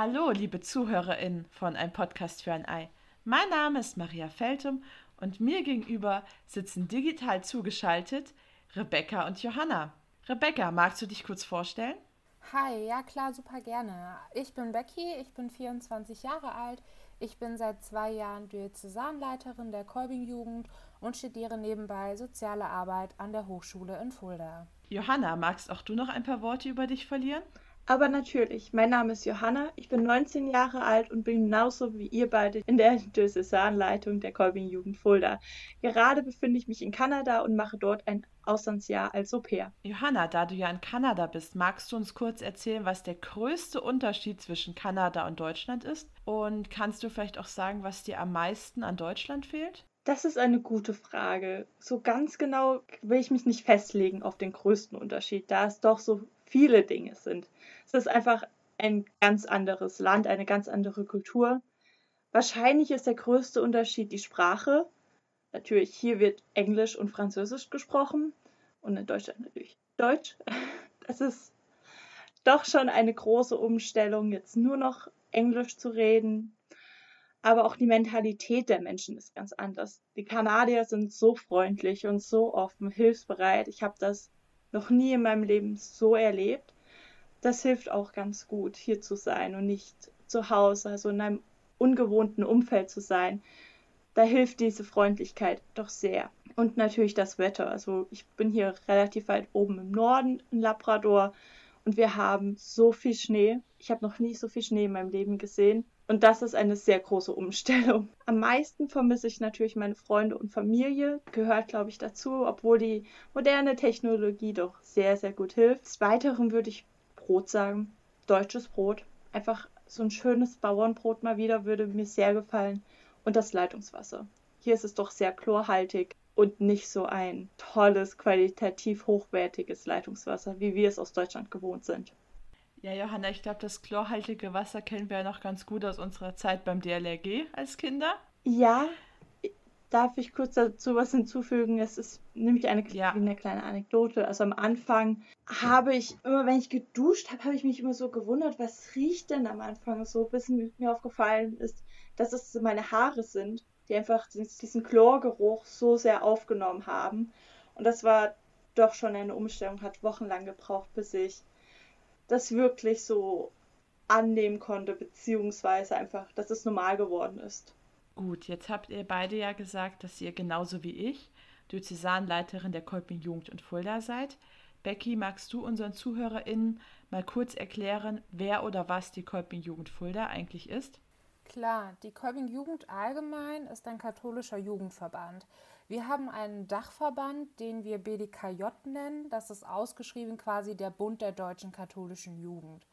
Hallo, liebe ZuhörerInnen von Ein Podcast für ein Ei. Mein Name ist Maria Feltum und mir gegenüber sitzen digital zugeschaltet Rebecca und Johanna. Rebecca, magst du dich kurz vorstellen? Hi, ja klar, super gerne. Ich bin Becky, ich bin 24 Jahre alt. Ich bin seit zwei Jahren Diözesanleiterin der Kolbing-Jugend und studiere nebenbei Soziale Arbeit an der Hochschule in Fulda. Johanna, magst auch du noch ein paar Worte über dich verlieren? Aber natürlich, mein Name ist Johanna, ich bin 19 Jahre alt und bin genauso wie ihr beide in der Diözesanleitung der Kolbing-Jugend Fulda. Gerade befinde ich mich in Kanada und mache dort ein Auslandsjahr als Au pair. Johanna, da du ja in Kanada bist, magst du uns kurz erzählen, was der größte Unterschied zwischen Kanada und Deutschland ist? Und kannst du vielleicht auch sagen, was dir am meisten an Deutschland fehlt? Das ist eine gute Frage. So ganz genau will ich mich nicht festlegen auf den größten Unterschied, da es doch so viele Dinge sind. Es ist einfach ein ganz anderes Land, eine ganz andere Kultur. Wahrscheinlich ist der größte Unterschied die Sprache. Natürlich, hier wird Englisch und Französisch gesprochen und in Deutschland natürlich Deutsch. Das ist doch schon eine große Umstellung, jetzt nur noch Englisch zu reden. Aber auch die Mentalität der Menschen ist ganz anders. Die Kanadier sind so freundlich und so offen, hilfsbereit. Ich habe das noch nie in meinem Leben so erlebt. Das hilft auch ganz gut, hier zu sein und nicht zu Hause, also in einem ungewohnten Umfeld zu sein. Da hilft diese Freundlichkeit doch sehr. Und natürlich das Wetter. Also ich bin hier relativ weit oben im Norden in Labrador und wir haben so viel Schnee. Ich habe noch nie so viel Schnee in meinem Leben gesehen. Und das ist eine sehr große Umstellung. Am meisten vermisse ich natürlich meine Freunde und Familie. Gehört, glaube ich, dazu, obwohl die moderne Technologie doch sehr, sehr gut hilft. Des Weiteren würde ich Brot sagen. Deutsches Brot. Einfach so ein schönes Bauernbrot mal wieder würde mir sehr gefallen. Und das Leitungswasser. Hier ist es doch sehr chlorhaltig und nicht so ein tolles, qualitativ hochwertiges Leitungswasser, wie wir es aus Deutschland gewohnt sind. Ja, Johanna, ich glaube, das chlorhaltige Wasser kennen wir ja noch ganz gut aus unserer Zeit beim DLRG als Kinder. Ja, darf ich kurz dazu was hinzufügen? Es ist nämlich eine, ja. eine kleine Anekdote. Also am Anfang habe ich, immer wenn ich geduscht habe, habe ich mich immer so gewundert, was riecht denn am Anfang so, bis mir aufgefallen ist, dass es meine Haare sind, die einfach diesen Chlorgeruch so sehr aufgenommen haben. Und das war doch schon eine Umstellung, hat wochenlang gebraucht, bis ich das wirklich so annehmen konnte, beziehungsweise einfach, dass es normal geworden ist. Gut, jetzt habt ihr beide ja gesagt, dass ihr genauso wie ich Diözesanleiterin der Kolping Jugend und Fulda seid. Becky, magst du unseren ZuhörerInnen mal kurz erklären, wer oder was die Kolping Jugend Fulda eigentlich ist? Klar, die Kolping Jugend allgemein ist ein katholischer Jugendverband. Wir haben einen Dachverband, den wir BDKJ nennen. Das ist ausgeschrieben quasi der Bund der deutschen katholischen Jugend.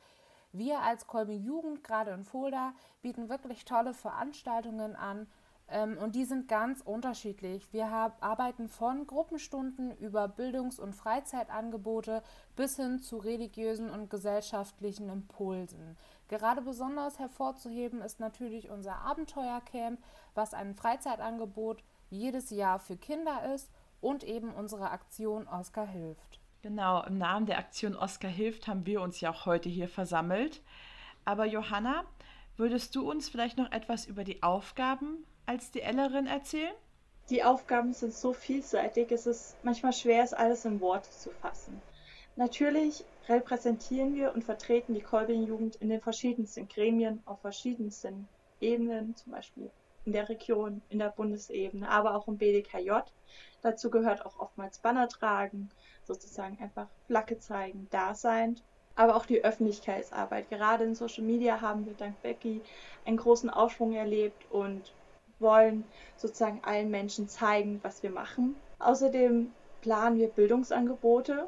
Wir als Kolbing Jugend, gerade in Fulda, bieten wirklich tolle Veranstaltungen an ähm, und die sind ganz unterschiedlich. Wir hab, arbeiten von Gruppenstunden über Bildungs- und Freizeitangebote bis hin zu religiösen und gesellschaftlichen Impulsen. Gerade besonders hervorzuheben ist natürlich unser Abenteuercamp, was ein Freizeitangebot jedes Jahr für Kinder ist und eben unsere Aktion Oscar hilft. Genau, im Namen der Aktion Oscar hilft haben wir uns ja auch heute hier versammelt. Aber Johanna, würdest du uns vielleicht noch etwas über die Aufgaben als DLerin erzählen? Die Aufgaben sind so vielseitig, es ist manchmal schwer, es alles in Worte zu fassen. Natürlich repräsentieren wir und vertreten die Kolbing-Jugend in den verschiedensten Gremien auf verschiedensten Ebenen, zum Beispiel in der Region, in der Bundesebene, aber auch im BDKJ. Dazu gehört auch oftmals Banner tragen, sozusagen einfach Flagge zeigen, da sein. Aber auch die Öffentlichkeitsarbeit. Gerade in Social Media haben wir dank Becky einen großen Aufschwung erlebt und wollen sozusagen allen Menschen zeigen, was wir machen. Außerdem planen wir Bildungsangebote.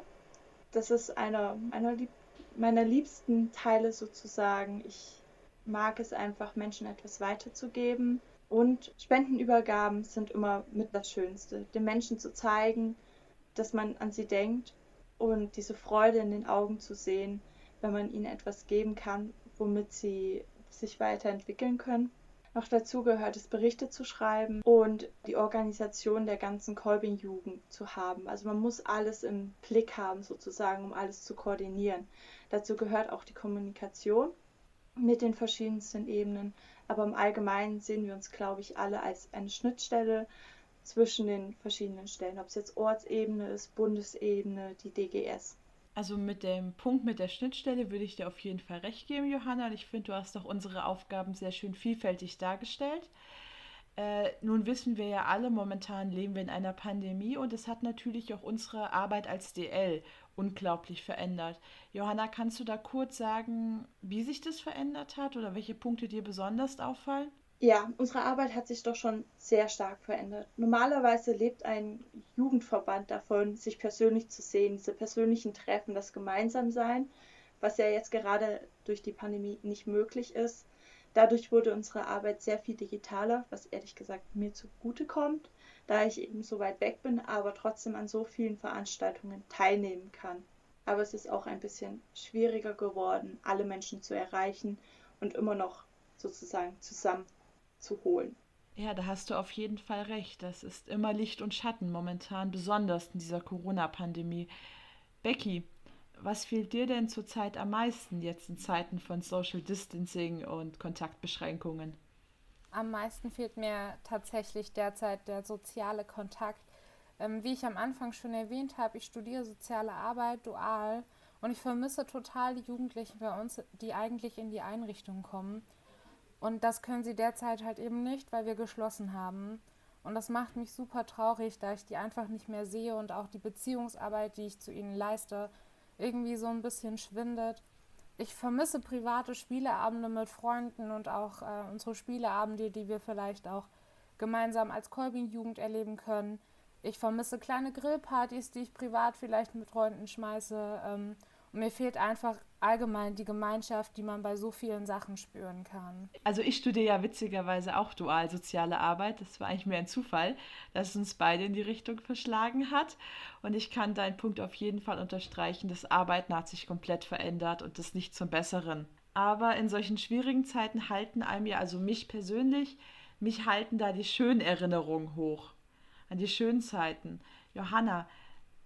Das ist einer meiner, lieb meiner liebsten Teile sozusagen. Ich mag es einfach, Menschen etwas weiterzugeben und Spendenübergaben sind immer mit das Schönste, den Menschen zu zeigen, dass man an sie denkt und diese Freude in den Augen zu sehen, wenn man ihnen etwas geben kann, womit sie sich weiterentwickeln können. Noch dazu gehört es, Berichte zu schreiben und die Organisation der ganzen Kolbing-Jugend zu haben. Also man muss alles im Blick haben, sozusagen, um alles zu koordinieren. Dazu gehört auch die Kommunikation mit den verschiedensten Ebenen. Aber im Allgemeinen sehen wir uns, glaube ich, alle als eine Schnittstelle zwischen den verschiedenen Stellen, ob es jetzt Ortsebene ist, Bundesebene, die DGS. Also mit dem Punkt mit der Schnittstelle würde ich dir auf jeden Fall recht geben, Johanna. Und ich finde, du hast doch unsere Aufgaben sehr schön vielfältig dargestellt. Äh, nun wissen wir ja alle, momentan leben wir in einer Pandemie und es hat natürlich auch unsere Arbeit als DL unglaublich verändert. Johanna, kannst du da kurz sagen, wie sich das verändert hat oder welche Punkte dir besonders auffallen? Ja, unsere Arbeit hat sich doch schon sehr stark verändert. Normalerweise lebt ein Jugendverband davon, sich persönlich zu sehen, diese persönlichen Treffen, das Gemeinsamsein, was ja jetzt gerade durch die Pandemie nicht möglich ist. Dadurch wurde unsere Arbeit sehr viel digitaler, was ehrlich gesagt mir zugute kommt, da ich eben so weit weg bin, aber trotzdem an so vielen Veranstaltungen teilnehmen kann. Aber es ist auch ein bisschen schwieriger geworden, alle Menschen zu erreichen und immer noch sozusagen zusammen zu holen. Ja, da hast du auf jeden Fall recht. Das ist immer Licht und Schatten momentan, besonders in dieser Corona-Pandemie. Becky, was fehlt dir denn zurzeit am meisten jetzt in Zeiten von Social Distancing und Kontaktbeschränkungen? Am meisten fehlt mir tatsächlich derzeit der soziale Kontakt. Ähm, wie ich am Anfang schon erwähnt habe, ich studiere soziale Arbeit dual und ich vermisse total die Jugendlichen bei uns, die eigentlich in die Einrichtung kommen. Und das können sie derzeit halt eben nicht, weil wir geschlossen haben. Und das macht mich super traurig, da ich die einfach nicht mehr sehe und auch die Beziehungsarbeit, die ich zu ihnen leiste, irgendwie so ein bisschen schwindet. Ich vermisse private Spieleabende mit Freunden und auch äh, unsere Spieleabende, die wir vielleicht auch gemeinsam als Kolbing-Jugend erleben können. Ich vermisse kleine Grillpartys, die ich privat vielleicht mit Freunden schmeiße. Ähm, und mir fehlt einfach allgemein die Gemeinschaft, die man bei so vielen Sachen spüren kann. Also ich studiere ja witzigerweise auch dual soziale Arbeit. Das war eigentlich mehr ein Zufall, dass es uns beide in die Richtung verschlagen hat. Und ich kann deinen Punkt auf jeden Fall unterstreichen. Das Arbeiten hat sich komplett verändert und das nicht zum Besseren. Aber in solchen schwierigen Zeiten halten einem ja, also mich persönlich, mich halten da die schönen Erinnerungen hoch. An die schönen Zeiten. Johanna,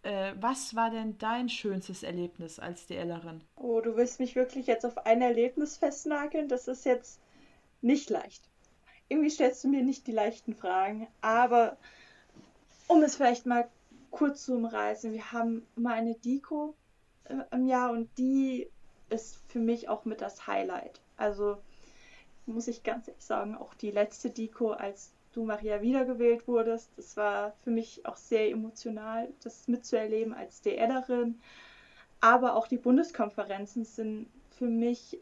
äh, was war denn dein schönstes Erlebnis als DLerin? Oh, du willst mich wirklich jetzt auf ein Erlebnis festnageln? Das ist jetzt nicht leicht. Irgendwie stellst du mir nicht die leichten Fragen, aber um es vielleicht mal kurz zu umreißen, wir haben mal eine Deko äh, im Jahr und die ist für mich auch mit das Highlight. Also muss ich ganz ehrlich sagen, auch die letzte Deko als du, Maria, wiedergewählt wurdest. Das war für mich auch sehr emotional, das mitzuerleben als DLerin. Aber auch die Bundeskonferenzen sind für mich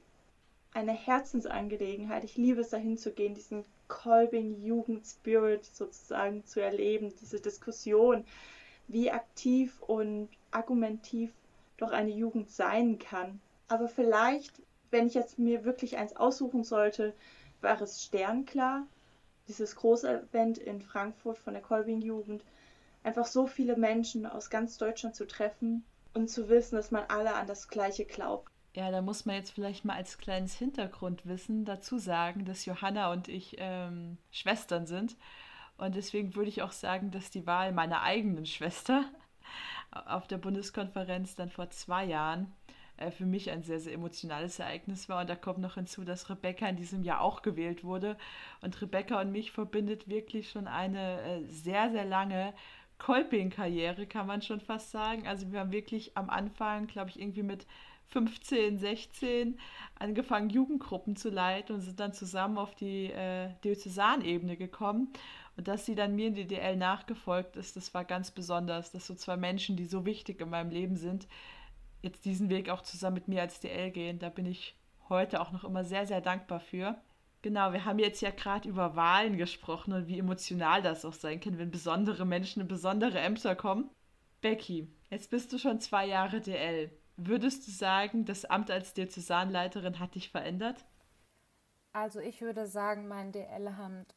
eine Herzensangelegenheit. Ich liebe es, dahin zu gehen, diesen Kolbing-Jugend-Spirit sozusagen zu erleben, diese Diskussion, wie aktiv und argumentiv doch eine Jugend sein kann. Aber vielleicht, wenn ich jetzt mir wirklich eins aussuchen sollte, war es Sternklar, dieses große Event in Frankfurt von der Kolbing-Jugend, einfach so viele Menschen aus ganz Deutschland zu treffen und zu wissen, dass man alle an das Gleiche glaubt. Ja, da muss man jetzt vielleicht mal als kleines Hintergrundwissen dazu sagen, dass Johanna und ich ähm, Schwestern sind. Und deswegen würde ich auch sagen, dass die Wahl meiner eigenen Schwester auf der Bundeskonferenz dann vor zwei Jahren äh, für mich ein sehr, sehr emotionales Ereignis war. Und da kommt noch hinzu, dass Rebecca in diesem Jahr auch gewählt wurde. Und Rebecca und mich verbindet wirklich schon eine äh, sehr, sehr lange Kolping-Karriere, kann man schon fast sagen. Also wir haben wirklich am Anfang, glaube ich, irgendwie mit 15, 16 angefangen, Jugendgruppen zu leiten und sind dann zusammen auf die äh, Diözesanebene gekommen. Und dass sie dann mir in die DL nachgefolgt ist, das war ganz besonders, dass so zwei Menschen, die so wichtig in meinem Leben sind, jetzt diesen Weg auch zusammen mit mir als DL gehen. Da bin ich heute auch noch immer sehr, sehr dankbar für. Genau, wir haben jetzt ja gerade über Wahlen gesprochen und wie emotional das auch sein kann, wenn besondere Menschen in besondere Ämter kommen. Becky, jetzt bist du schon zwei Jahre DL. Würdest du sagen, das Amt als Diözesanleiterin hat dich verändert? Also ich würde sagen, mein DL-Amt,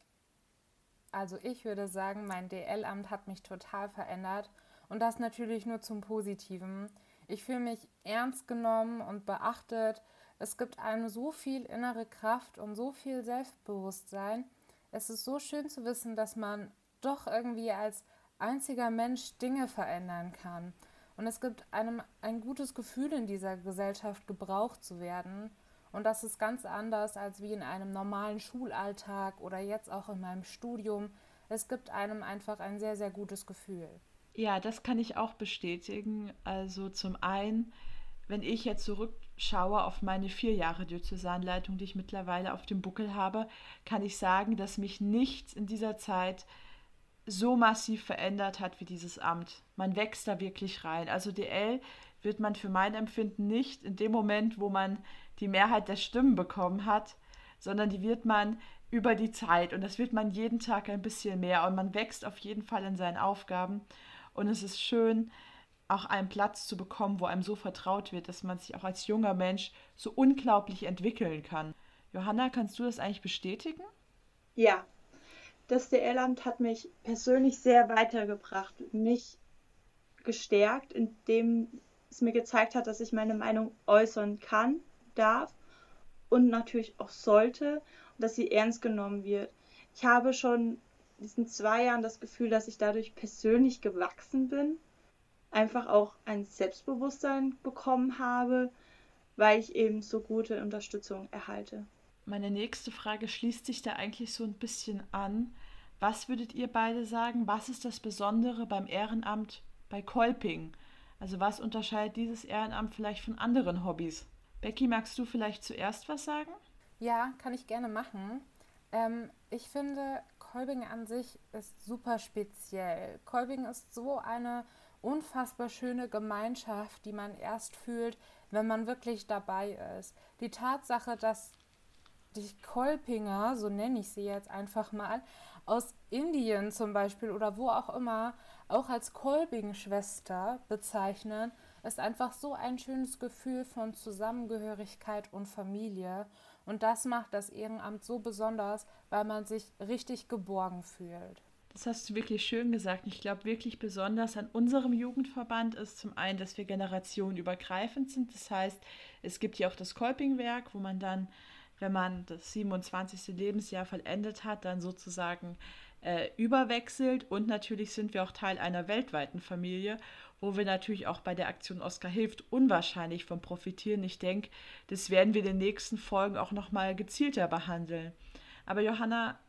also ich würde sagen, mein DL-Amt hat mich total verändert und das natürlich nur zum Positiven. Ich fühle mich ernst genommen und beachtet. Es gibt einem so viel innere Kraft und so viel Selbstbewusstsein. Es ist so schön zu wissen, dass man doch irgendwie als einziger Mensch Dinge verändern kann. Und es gibt einem ein gutes Gefühl in dieser Gesellschaft gebraucht zu werden. Und das ist ganz anders als wie in einem normalen Schulalltag oder jetzt auch in meinem Studium. Es gibt einem einfach ein sehr, sehr gutes Gefühl. Ja, das kann ich auch bestätigen. Also zum einen, wenn ich jetzt zurückschaue auf meine vier Jahre Diözesanleitung, die ich mittlerweile auf dem Buckel habe, kann ich sagen, dass mich nichts in dieser Zeit so massiv verändert hat wie dieses Amt. Man wächst da wirklich rein. Also DL wird man für mein Empfinden nicht in dem Moment, wo man die Mehrheit der Stimmen bekommen hat, sondern die wird man über die Zeit und das wird man jeden Tag ein bisschen mehr und man wächst auf jeden Fall in seinen Aufgaben und es ist schön, auch einen Platz zu bekommen, wo einem so vertraut wird, dass man sich auch als junger Mensch so unglaublich entwickeln kann. Johanna, kannst du das eigentlich bestätigen? Ja, das DL-Amt hat mich persönlich sehr weitergebracht, mich gestärkt, indem es mir gezeigt hat, dass ich meine Meinung äußern kann, darf und natürlich auch sollte und dass sie ernst genommen wird. Ich habe schon diesen zwei Jahren das Gefühl, dass ich dadurch persönlich gewachsen bin, einfach auch ein Selbstbewusstsein bekommen habe, weil ich eben so gute Unterstützung erhalte. Meine nächste Frage schließt sich da eigentlich so ein bisschen an. Was würdet ihr beide sagen? Was ist das Besondere beim Ehrenamt bei Kolping? Also was unterscheidet dieses Ehrenamt vielleicht von anderen Hobbys? Becky, magst du vielleicht zuerst was sagen? Ja, kann ich gerne machen. Ähm, ich finde, Kolbing an sich ist super speziell. Kolbing ist so eine unfassbar schöne Gemeinschaft, die man erst fühlt, wenn man wirklich dabei ist. Die Tatsache, dass die Kolpinger, so nenne ich sie jetzt einfach mal, aus Indien zum Beispiel oder wo auch immer auch als Kolping-Schwester bezeichnen, ist einfach so ein schönes Gefühl von Zusammengehörigkeit und Familie. Und das macht das Ehrenamt so besonders, weil man sich richtig geborgen fühlt. Das hast du wirklich schön gesagt. Ich glaube, wirklich besonders an unserem Jugendverband ist zum einen, dass wir generationenübergreifend sind. Das heißt, es gibt ja auch das Kolpingwerk, wo man dann wenn man das 27. Lebensjahr vollendet hat, dann sozusagen äh, überwechselt. Und natürlich sind wir auch Teil einer weltweiten Familie, wo wir natürlich auch bei der Aktion Oscar hilft unwahrscheinlich von profitieren. Ich denke, das werden wir in den nächsten Folgen auch nochmal gezielter behandeln. Aber Johanna,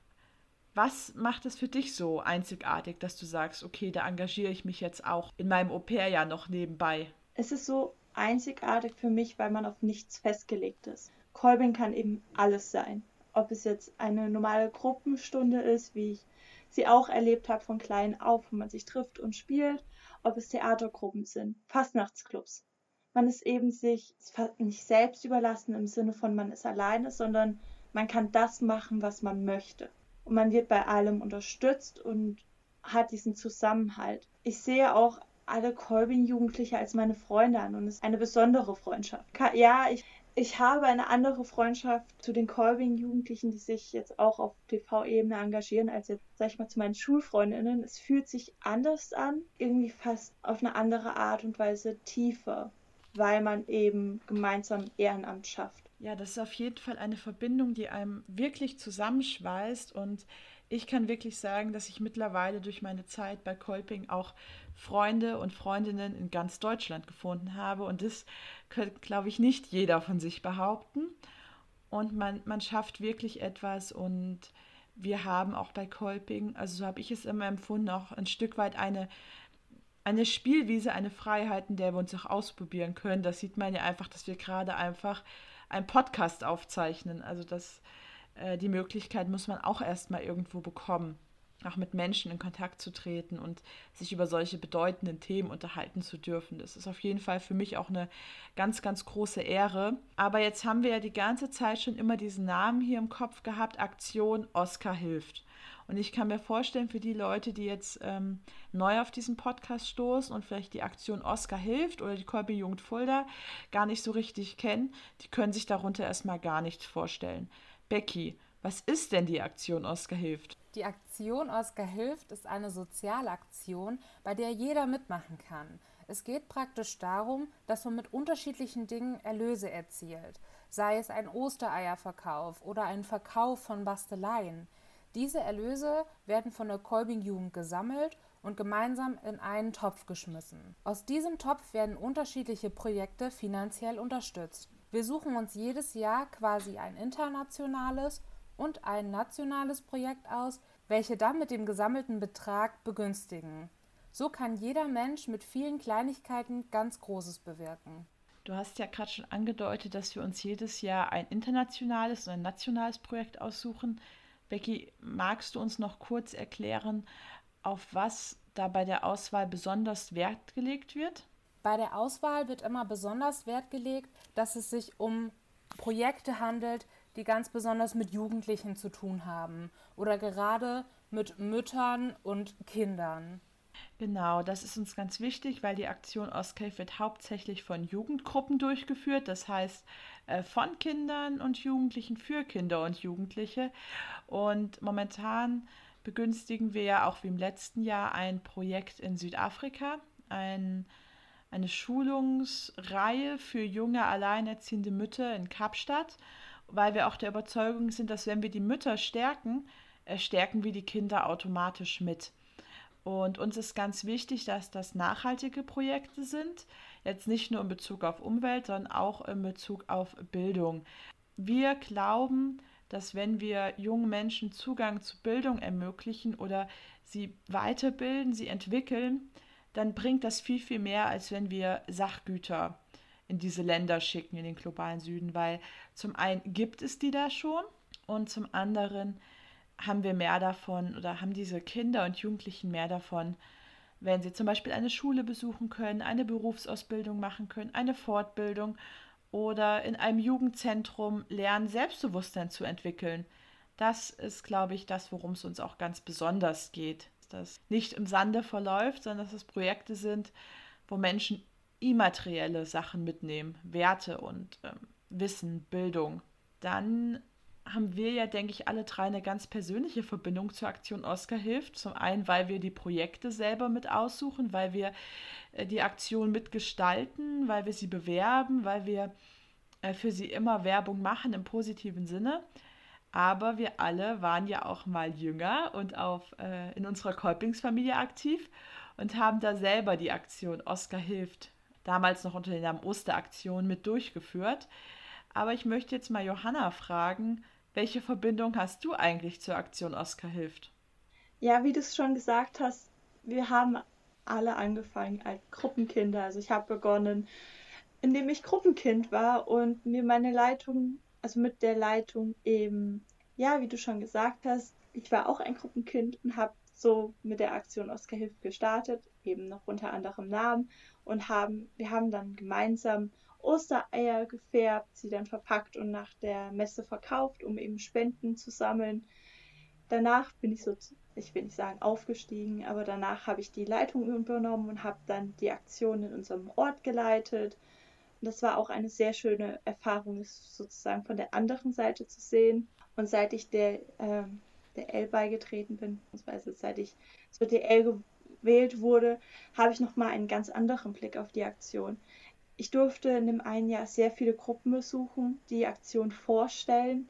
was macht es für dich so einzigartig, dass du sagst, okay, da engagiere ich mich jetzt auch in meinem Au-pair-Jahr noch nebenbei? Es ist so einzigartig für mich, weil man auf nichts festgelegt ist. Kolbing kann eben alles sein. Ob es jetzt eine normale Gruppenstunde ist, wie ich sie auch erlebt habe von klein auf, wo man sich trifft und spielt, ob es Theatergruppen sind, Fastnachtsclubs. Man ist eben sich nicht selbst überlassen im Sinne von man ist alleine, sondern man kann das machen, was man möchte. Und man wird bei allem unterstützt und hat diesen Zusammenhalt. Ich sehe auch alle Kolbing-Jugendliche als meine Freunde an und es ist eine besondere Freundschaft. Ja, ich, ich habe eine andere Freundschaft zu den Kolbing-Jugendlichen, die sich jetzt auch auf TV-Ebene engagieren, als jetzt, sag ich mal, zu meinen Schulfreundinnen. Es fühlt sich anders an, irgendwie fast auf eine andere Art und Weise tiefer, weil man eben gemeinsam Ehrenamt schafft. Ja, das ist auf jeden Fall eine Verbindung, die einem wirklich zusammenschweißt und ich kann wirklich sagen, dass ich mittlerweile durch meine Zeit bei Kolping auch Freunde und Freundinnen in ganz Deutschland gefunden habe. Und das könnte, glaube ich, nicht jeder von sich behaupten. Und man, man schafft wirklich etwas und wir haben auch bei Kolping, also so habe ich es immer empfunden, auch ein Stück weit eine, eine Spielwiese, eine Freiheit, in der wir uns auch ausprobieren können. Das sieht man ja einfach, dass wir gerade einfach einen Podcast aufzeichnen. Also das, äh, die Möglichkeit muss man auch erstmal irgendwo bekommen auch mit Menschen in Kontakt zu treten und sich über solche bedeutenden Themen unterhalten zu dürfen. Das ist auf jeden Fall für mich auch eine ganz, ganz große Ehre. Aber jetzt haben wir ja die ganze Zeit schon immer diesen Namen hier im Kopf gehabt, Aktion Oscar hilft. Und ich kann mir vorstellen, für die Leute, die jetzt ähm, neu auf diesen Podcast stoßen und vielleicht die Aktion Oscar hilft oder die Kolbe Jugend Fulda gar nicht so richtig kennen, die können sich darunter erstmal gar nichts vorstellen. Becky, was ist denn die Aktion Oscar hilft? Die Aktion Oscar hilft ist eine Sozialaktion, bei der jeder mitmachen kann. Es geht praktisch darum, dass man mit unterschiedlichen Dingen Erlöse erzielt, sei es ein Ostereierverkauf oder ein Verkauf von Basteleien. Diese Erlöse werden von der Kolbing-Jugend gesammelt und gemeinsam in einen Topf geschmissen. Aus diesem Topf werden unterschiedliche Projekte finanziell unterstützt. Wir suchen uns jedes Jahr quasi ein internationales und ein nationales Projekt aus, welche dann mit dem gesammelten Betrag begünstigen. So kann jeder Mensch mit vielen Kleinigkeiten ganz Großes bewirken. Du hast ja gerade schon angedeutet, dass wir uns jedes Jahr ein internationales und ein nationales Projekt aussuchen. Becky, magst du uns noch kurz erklären, auf was da bei der Auswahl besonders Wert gelegt wird? Bei der Auswahl wird immer besonders Wert gelegt, dass es sich um Projekte handelt, die ganz besonders mit Jugendlichen zu tun haben oder gerade mit Müttern und Kindern. Genau, das ist uns ganz wichtig, weil die Aktion Oscave wird hauptsächlich von Jugendgruppen durchgeführt, das heißt äh, von Kindern und Jugendlichen für Kinder und Jugendliche. Und momentan begünstigen wir ja auch wie im letzten Jahr ein Projekt in Südafrika, ein, eine Schulungsreihe für junge alleinerziehende Mütter in Kapstadt, weil wir auch der Überzeugung sind, dass wenn wir die Mütter stärken, äh, stärken wir die Kinder automatisch mit. Und uns ist ganz wichtig, dass das nachhaltige Projekte sind, jetzt nicht nur in Bezug auf Umwelt, sondern auch in Bezug auf Bildung. Wir glauben, dass wenn wir jungen Menschen Zugang zu Bildung ermöglichen oder sie weiterbilden, sie entwickeln, dann bringt das viel, viel mehr, als wenn wir Sachgüter in diese Länder schicken, in den globalen Süden, weil zum einen gibt es die da schon und zum anderen haben wir mehr davon oder haben diese Kinder und Jugendlichen mehr davon, wenn sie zum Beispiel eine Schule besuchen können, eine Berufsausbildung machen können, eine Fortbildung oder in einem Jugendzentrum lernen, Selbstbewusstsein zu entwickeln. Das ist, glaube ich, das, worum es uns auch ganz besonders geht. Das nicht im Sande verläuft, sondern dass es Projekte sind, wo Menschen immaterielle Sachen mitnehmen, Werte und ähm, Wissen, Bildung. Dann haben wir ja, denke ich, alle drei eine ganz persönliche Verbindung zur Aktion Oscar hilft. Zum einen, weil wir die Projekte selber mit aussuchen, weil wir äh, die Aktion mitgestalten, weil wir sie bewerben, weil wir äh, für sie immer Werbung machen im positiven Sinne. Aber wir alle waren ja auch mal jünger und auf, äh, in unserer Kolpingsfamilie aktiv und haben da selber die Aktion Oscar hilft, damals noch unter dem Namen Osteraktion, mit durchgeführt. Aber ich möchte jetzt mal Johanna fragen, welche Verbindung hast du eigentlich zur Aktion Oscar hilft? Ja, wie du es schon gesagt hast, wir haben alle angefangen als Gruppenkinder. Also ich habe begonnen, indem ich Gruppenkind war und mir meine Leitung, also mit der Leitung eben, ja, wie du schon gesagt hast, ich war auch ein Gruppenkind und habe so mit der Aktion Oscar hilft gestartet, eben noch unter anderem Namen und haben, wir haben dann gemeinsam Ostereier gefärbt, sie dann verpackt und nach der Messe verkauft, um eben Spenden zu sammeln. Danach bin ich so, ich will nicht sagen aufgestiegen, aber danach habe ich die Leitung übernommen und habe dann die Aktion in unserem Ort geleitet. Und das war auch eine sehr schöne Erfahrung, es sozusagen von der anderen Seite zu sehen. Und seit ich der, äh, der L beigetreten bin, beziehungsweise seit ich zur DL gewählt wurde, habe ich nochmal einen ganz anderen Blick auf die Aktion. Ich durfte in dem einen Jahr sehr viele Gruppen besuchen, die Aktion vorstellen,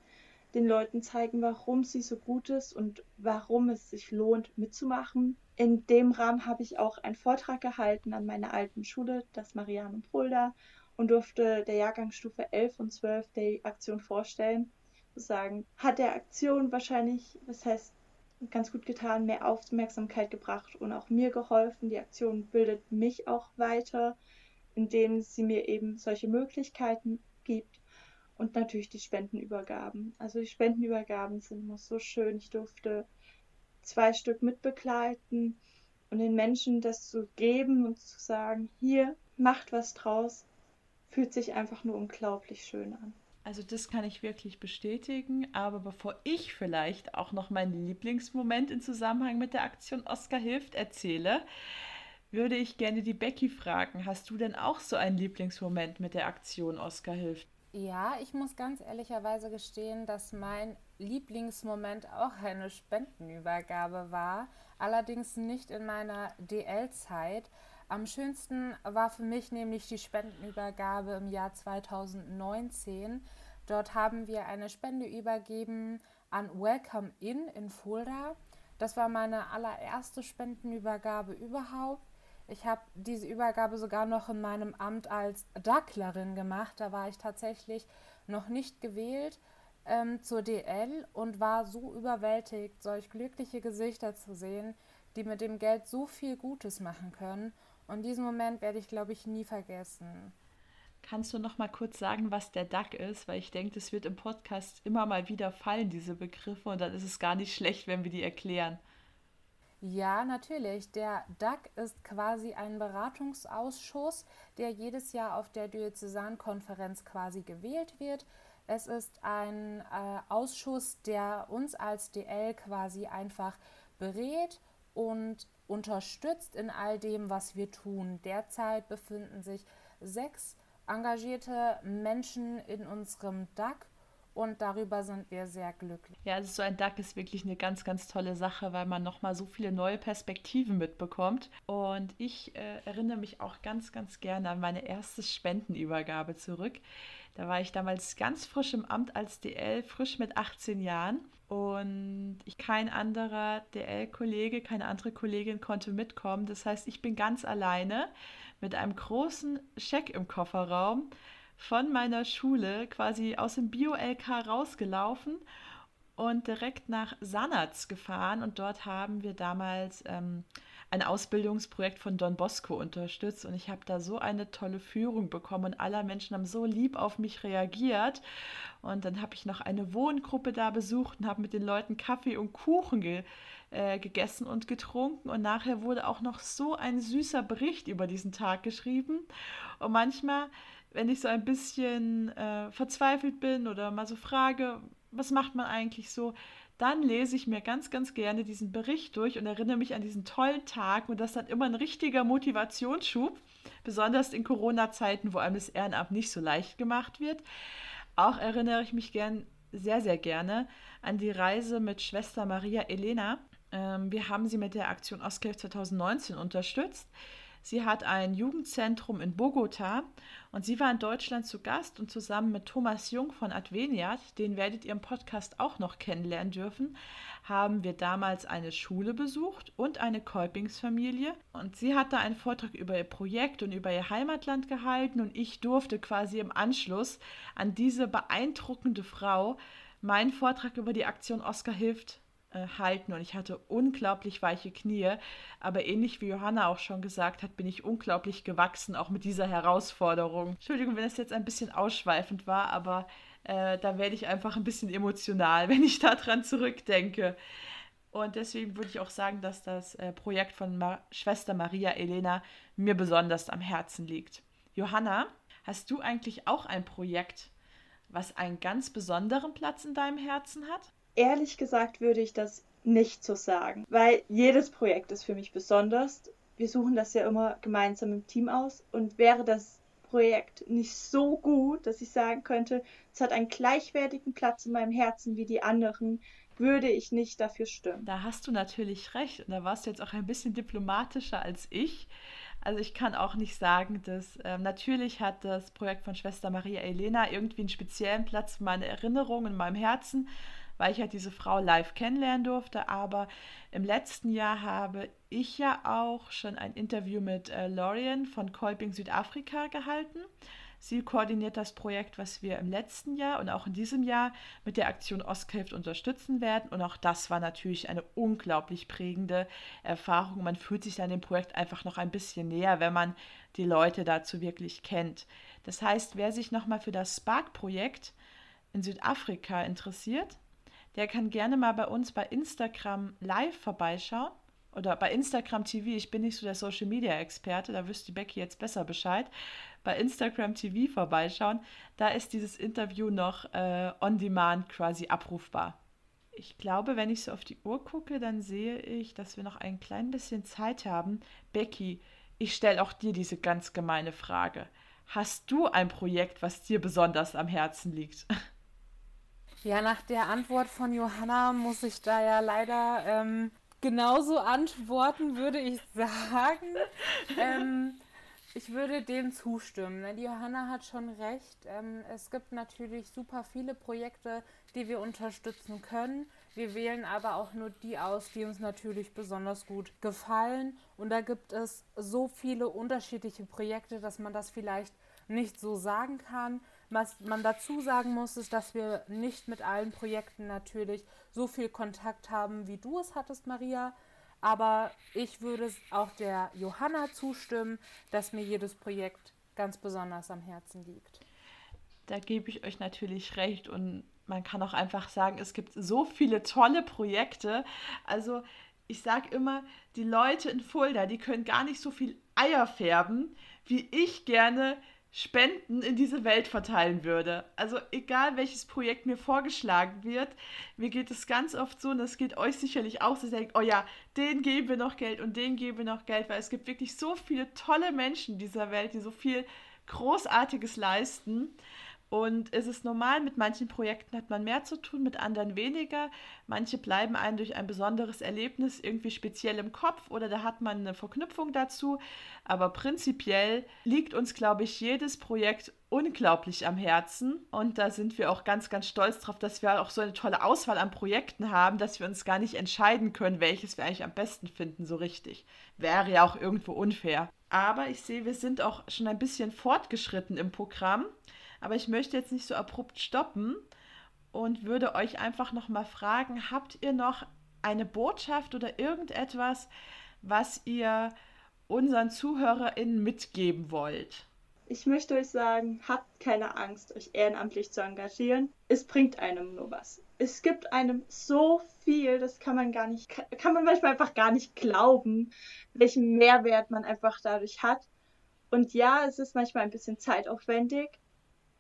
den Leuten zeigen, warum sie so gut ist und warum es sich lohnt, mitzumachen. In dem Rahmen habe ich auch einen Vortrag gehalten an meiner alten Schule, das Marianum Fulda, und durfte der Jahrgangsstufe 11 und 12 die Aktion vorstellen. Sagen, hat der Aktion wahrscheinlich, das heißt, ganz gut getan, mehr Aufmerksamkeit gebracht und auch mir geholfen. Die Aktion bildet mich auch weiter indem sie mir eben solche Möglichkeiten gibt und natürlich die Spendenübergaben. Also die Spendenübergaben sind immer so schön. Ich durfte zwei Stück mitbegleiten und den Menschen das zu geben und zu sagen, hier, macht was draus, fühlt sich einfach nur unglaublich schön an. Also das kann ich wirklich bestätigen, aber bevor ich vielleicht auch noch meinen Lieblingsmoment im Zusammenhang mit der Aktion Oscar hilft erzähle, würde ich gerne die Becky fragen. Hast du denn auch so einen Lieblingsmoment mit der Aktion Oscar hilft? Ja, ich muss ganz ehrlicherweise gestehen, dass mein Lieblingsmoment auch eine Spendenübergabe war, allerdings nicht in meiner DL-Zeit. Am schönsten war für mich nämlich die Spendenübergabe im Jahr 2019. Dort haben wir eine Spende übergeben an Welcome In in Fulda. Das war meine allererste Spendenübergabe überhaupt. Ich habe diese Übergabe sogar noch in meinem Amt als Dacklerin gemacht. Da war ich tatsächlich noch nicht gewählt ähm, zur DL und war so überwältigt, solch glückliche Gesichter zu sehen, die mit dem Geld so viel Gutes machen können. Und diesen Moment werde ich, glaube ich, nie vergessen. Kannst du noch mal kurz sagen, was der DAC ist? Weil ich denke, das wird im Podcast immer mal wieder fallen, diese Begriffe, und dann ist es gar nicht schlecht, wenn wir die erklären. Ja, natürlich. Der DAC ist quasi ein Beratungsausschuss, der jedes Jahr auf der Diözesankonferenz quasi gewählt wird. Es ist ein äh, Ausschuss, der uns als DL quasi einfach berät und unterstützt in all dem, was wir tun. Derzeit befinden sich sechs engagierte Menschen in unserem DAC und darüber sind wir sehr glücklich. Ja, also so ein DAC ist wirklich eine ganz, ganz tolle Sache, weil man nochmal so viele neue Perspektiven mitbekommt. Und ich äh, erinnere mich auch ganz, ganz gerne an meine erste Spendenübergabe zurück. Da war ich damals ganz frisch im Amt als DL, frisch mit 18 Jahren. Und ich, kein anderer DL-Kollege, keine andere Kollegin konnte mitkommen. Das heißt, ich bin ganz alleine mit einem großen Scheck im Kofferraum von meiner Schule quasi aus dem Bio-LK rausgelaufen und direkt nach Sanatz gefahren. Und dort haben wir damals ähm, ein Ausbildungsprojekt von Don Bosco unterstützt. Und ich habe da so eine tolle Führung bekommen und alle Menschen haben so lieb auf mich reagiert. Und dann habe ich noch eine Wohngruppe da besucht und habe mit den Leuten Kaffee und Kuchen ge äh, gegessen und getrunken und nachher wurde auch noch so ein süßer Bericht über diesen Tag geschrieben. Und manchmal, wenn ich so ein bisschen äh, verzweifelt bin oder mal so frage, was macht man eigentlich so, dann lese ich mir ganz, ganz gerne diesen Bericht durch und erinnere mich an diesen tollen Tag und das ist dann immer ein richtiger Motivationsschub, besonders in Corona-Zeiten, wo einem das Ehrenamt nicht so leicht gemacht wird. Auch erinnere ich mich gern, sehr, sehr gerne an die Reise mit Schwester Maria Elena ähm, wir haben sie mit der Aktion Oscar 2019 unterstützt. Sie hat ein Jugendzentrum in Bogota und sie war in Deutschland zu Gast und zusammen mit Thomas Jung von Adveniat, den werdet ihr im Podcast auch noch kennenlernen dürfen, haben wir damals eine Schule besucht und eine Kolpingsfamilie. Und sie hat da einen Vortrag über ihr Projekt und über ihr Heimatland gehalten und ich durfte quasi im Anschluss an diese beeindruckende Frau meinen Vortrag über die Aktion Oscar hilft äh, halten und ich hatte unglaublich weiche Knie. Aber ähnlich wie Johanna auch schon gesagt hat, bin ich unglaublich gewachsen, auch mit dieser Herausforderung. Entschuldigung, wenn es jetzt ein bisschen ausschweifend war, aber äh, da werde ich einfach ein bisschen emotional, wenn ich daran zurückdenke. Und deswegen würde ich auch sagen, dass das äh, Projekt von Ma Schwester Maria Elena mir besonders am Herzen liegt. Johanna, hast du eigentlich auch ein Projekt, was einen ganz besonderen Platz in deinem Herzen hat? Ehrlich gesagt würde ich das nicht so sagen, weil jedes Projekt ist für mich besonders. Wir suchen das ja immer gemeinsam im Team aus und wäre das Projekt nicht so gut, dass ich sagen könnte, es hat einen gleichwertigen Platz in meinem Herzen wie die anderen, würde ich nicht dafür stimmen. Da hast du natürlich recht und da warst du jetzt auch ein bisschen diplomatischer als ich. Also ich kann auch nicht sagen, dass äh, natürlich hat das Projekt von Schwester Maria Elena irgendwie einen speziellen Platz in meiner Erinnerung, in meinem Herzen weil ich ja diese Frau live kennenlernen durfte. Aber im letzten Jahr habe ich ja auch schon ein Interview mit äh, Lorien von Kolping Südafrika gehalten. Sie koordiniert das Projekt, was wir im letzten Jahr und auch in diesem Jahr mit der Aktion Oscar unterstützen werden. Und auch das war natürlich eine unglaublich prägende Erfahrung. Man fühlt sich dann dem Projekt einfach noch ein bisschen näher, wenn man die Leute dazu wirklich kennt. Das heißt, wer sich nochmal für das Spark-Projekt in Südafrika interessiert, der kann gerne mal bei uns bei Instagram live vorbeischauen. Oder bei Instagram TV, ich bin nicht so der Social Media Experte, da wüsste Becky jetzt besser Bescheid. Bei Instagram TV vorbeischauen, da ist dieses Interview noch äh, on demand quasi abrufbar. Ich glaube, wenn ich so auf die Uhr gucke, dann sehe ich, dass wir noch ein klein bisschen Zeit haben. Becky, ich stelle auch dir diese ganz gemeine Frage. Hast du ein Projekt, was dir besonders am Herzen liegt? Ja, nach der Antwort von Johanna muss ich da ja leider ähm, genauso antworten, würde ich sagen. ähm, Ich würde dem zustimmen. Die Johanna hat schon recht. Ähm, es gibt natürlich super viele Projekte, die wir unterstützen können. Wir wählen aber auch nur die aus, die uns natürlich besonders gut gefallen. Und da gibt es so viele unterschiedliche Projekte, dass man das vielleicht nicht so sagen kann. Was man dazu sagen muss, ist, dass wir nicht mit allen Projekten natürlich so viel Kontakt haben, wie du es hattest, Maria. Aber ich würde auch der Johanna zustimmen, dass mir jedes Projekt ganz besonders am Herzen liegt. Da gebe ich euch natürlich recht und man kann auch einfach sagen, es gibt so viele tolle Projekte. Also ich sage immer, die Leute in Fulda, die können gar nicht so viel Eier färben, wie ich gerne Spenden in diese Welt verteilen würde. Also egal welches Projekt mir vorgeschlagen wird, mir geht es ganz oft so, und das geht euch sicherlich auch, so denkt, oh ja, den geben wir noch Geld und den geben wir noch Geld, weil es gibt wirklich so viele tolle Menschen in dieser Welt, die so viel Großartiges leisten. Und es ist normal, mit manchen Projekten hat man mehr zu tun, mit anderen weniger. Manche bleiben einem durch ein besonderes Erlebnis irgendwie speziell im Kopf oder da hat man eine Verknüpfung dazu. Aber prinzipiell liegt uns, glaube ich, jedes Projekt unglaublich am Herzen. Und da sind wir auch ganz, ganz stolz drauf, dass wir auch so eine tolle Auswahl an Projekten haben, dass wir uns gar nicht entscheiden können, welches wir eigentlich am besten finden, so richtig. Wäre ja auch irgendwo unfair. Aber ich sehe, wir sind auch schon ein bisschen fortgeschritten im Programm. Aber ich möchte jetzt nicht so abrupt stoppen und würde euch einfach noch mal fragen, habt ihr noch eine Botschaft oder irgendetwas, was ihr unseren ZuhörerInnen mitgeben wollt? Ich möchte euch sagen, habt keine Angst, euch ehrenamtlich zu engagieren. Es bringt einem nur was. Es gibt einem so viel, das kann man gar nicht, kann man manchmal einfach gar nicht glauben, welchen Mehrwert man einfach dadurch hat. Und ja, es ist manchmal ein bisschen zeitaufwendig,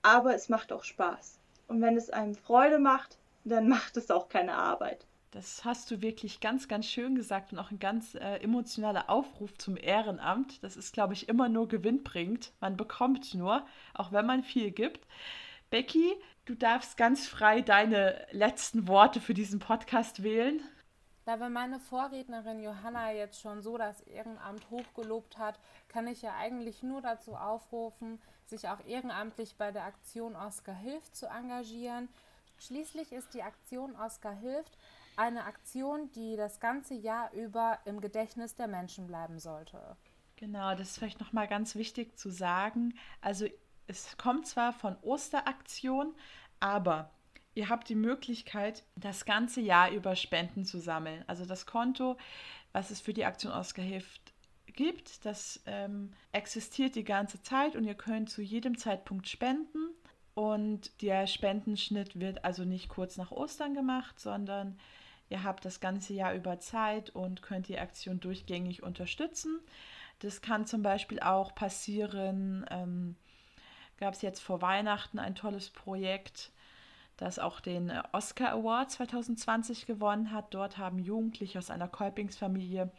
aber es macht auch Spaß. Und wenn es einem Freude macht, dann macht es auch keine Arbeit. Das hast du wirklich ganz, ganz schön gesagt und auch ein ganz äh, emotionaler Aufruf zum Ehrenamt. Das ist, glaube ich, immer nur gewinnbringend. Man bekommt nur, auch wenn man viel gibt. Becky, du darfst ganz frei deine letzten Worte für diesen Podcast wählen. Da wenn meine Vorrednerin Johanna jetzt schon so das Ehrenamt hochgelobt hat, kann ich ja eigentlich nur dazu aufrufen, sich auch ehrenamtlich bei der Aktion Oscar hilft zu engagieren. Schließlich ist die Aktion Oscar hilft eine Aktion, die das ganze Jahr über im Gedächtnis der Menschen bleiben sollte. Genau, das ist vielleicht nochmal ganz wichtig zu sagen. Also es kommt zwar von Osteraktion, aber ihr habt die Möglichkeit, das ganze Jahr über Spenden zu sammeln. Also das Konto, was es für die Aktion Oscar hilft, gibt, das ähm, existiert die ganze Zeit und ihr könnt zu jedem Zeitpunkt spenden. Und der Spendenschnitt wird also nicht kurz nach Ostern gemacht, sondern ihr habt das ganze Jahr über Zeit und könnt die Aktion durchgängig unterstützen. Das kann zum Beispiel auch passieren, ähm, gab es jetzt vor Weihnachten ein tolles Projekt, das auch den äh, Oscar Award 2020 gewonnen hat. Dort haben Jugendliche aus einer Kolpingsfamilie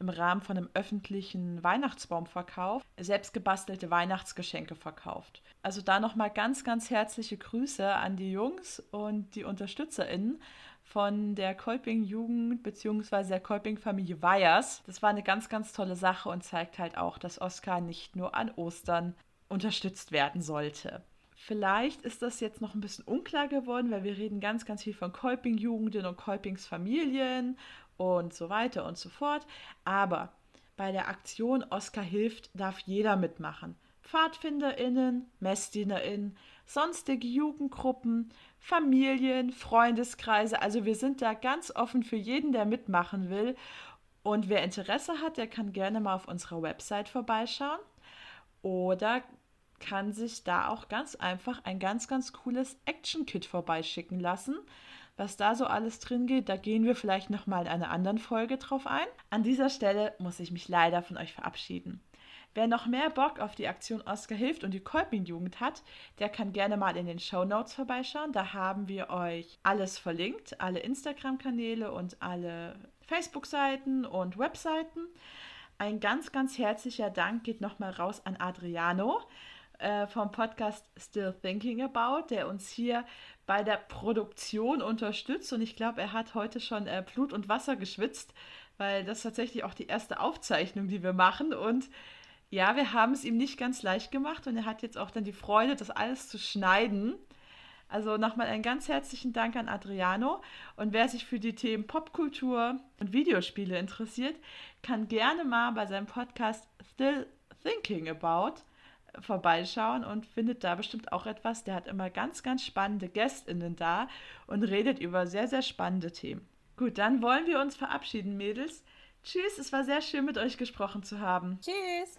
im Rahmen von einem öffentlichen Weihnachtsbaumverkauf selbstgebastelte Weihnachtsgeschenke verkauft. Also da nochmal ganz, ganz herzliche Grüße an die Jungs und die UnterstützerInnen von der Kolping-Jugend bzw. der Kolping-Familie Weyers. Das war eine ganz, ganz tolle Sache und zeigt halt auch, dass Oscar nicht nur an Ostern unterstützt werden sollte. Vielleicht ist das jetzt noch ein bisschen unklar geworden, weil wir reden ganz, ganz viel von Kolping-Jugenden und Kolpings Familien und so weiter und so fort. Aber bei der Aktion Oscar hilft darf jeder mitmachen. PfadfinderInnen, MessdienerInnen, sonstige Jugendgruppen, Familien, Freundeskreise. Also wir sind da ganz offen für jeden, der mitmachen will. Und wer Interesse hat, der kann gerne mal auf unserer Website vorbeischauen oder kann sich da auch ganz einfach ein ganz, ganz cooles Action-Kit vorbeischicken lassen. Was da so alles drin geht, da gehen wir vielleicht nochmal in einer anderen Folge drauf ein. An dieser Stelle muss ich mich leider von euch verabschieden. Wer noch mehr Bock auf die Aktion Oscar hilft und die Kolping-Jugend hat, der kann gerne mal in den Show Notes vorbeischauen. Da haben wir euch alles verlinkt, alle Instagram-Kanäle und alle Facebook-Seiten und Webseiten. Ein ganz, ganz herzlicher Dank geht nochmal raus an Adriano äh, vom Podcast Still Thinking About, der uns hier bei der Produktion unterstützt. Und ich glaube, er hat heute schon äh, Blut und Wasser geschwitzt, weil das tatsächlich auch die erste Aufzeichnung, die wir machen. Und Ja, wir haben es ihm nicht ganz leicht gemacht und er hat jetzt auch dann die Freude, das alles zu schneiden. Also nochmal einen ganz herzlichen Dank an Adriano. Und wer sich für die Themen Popkultur und Videospiele interessiert, kann gerne mal bei seinem Podcast Still Thinking About vorbeischauen und findet da bestimmt auch etwas. Der hat immer ganz, ganz spannende GästInnen da und redet über sehr, sehr spannende Themen. Gut, dann wollen wir uns verabschieden, Mädels. Tschüss, es war sehr schön mit euch gesprochen zu haben. Tschüss.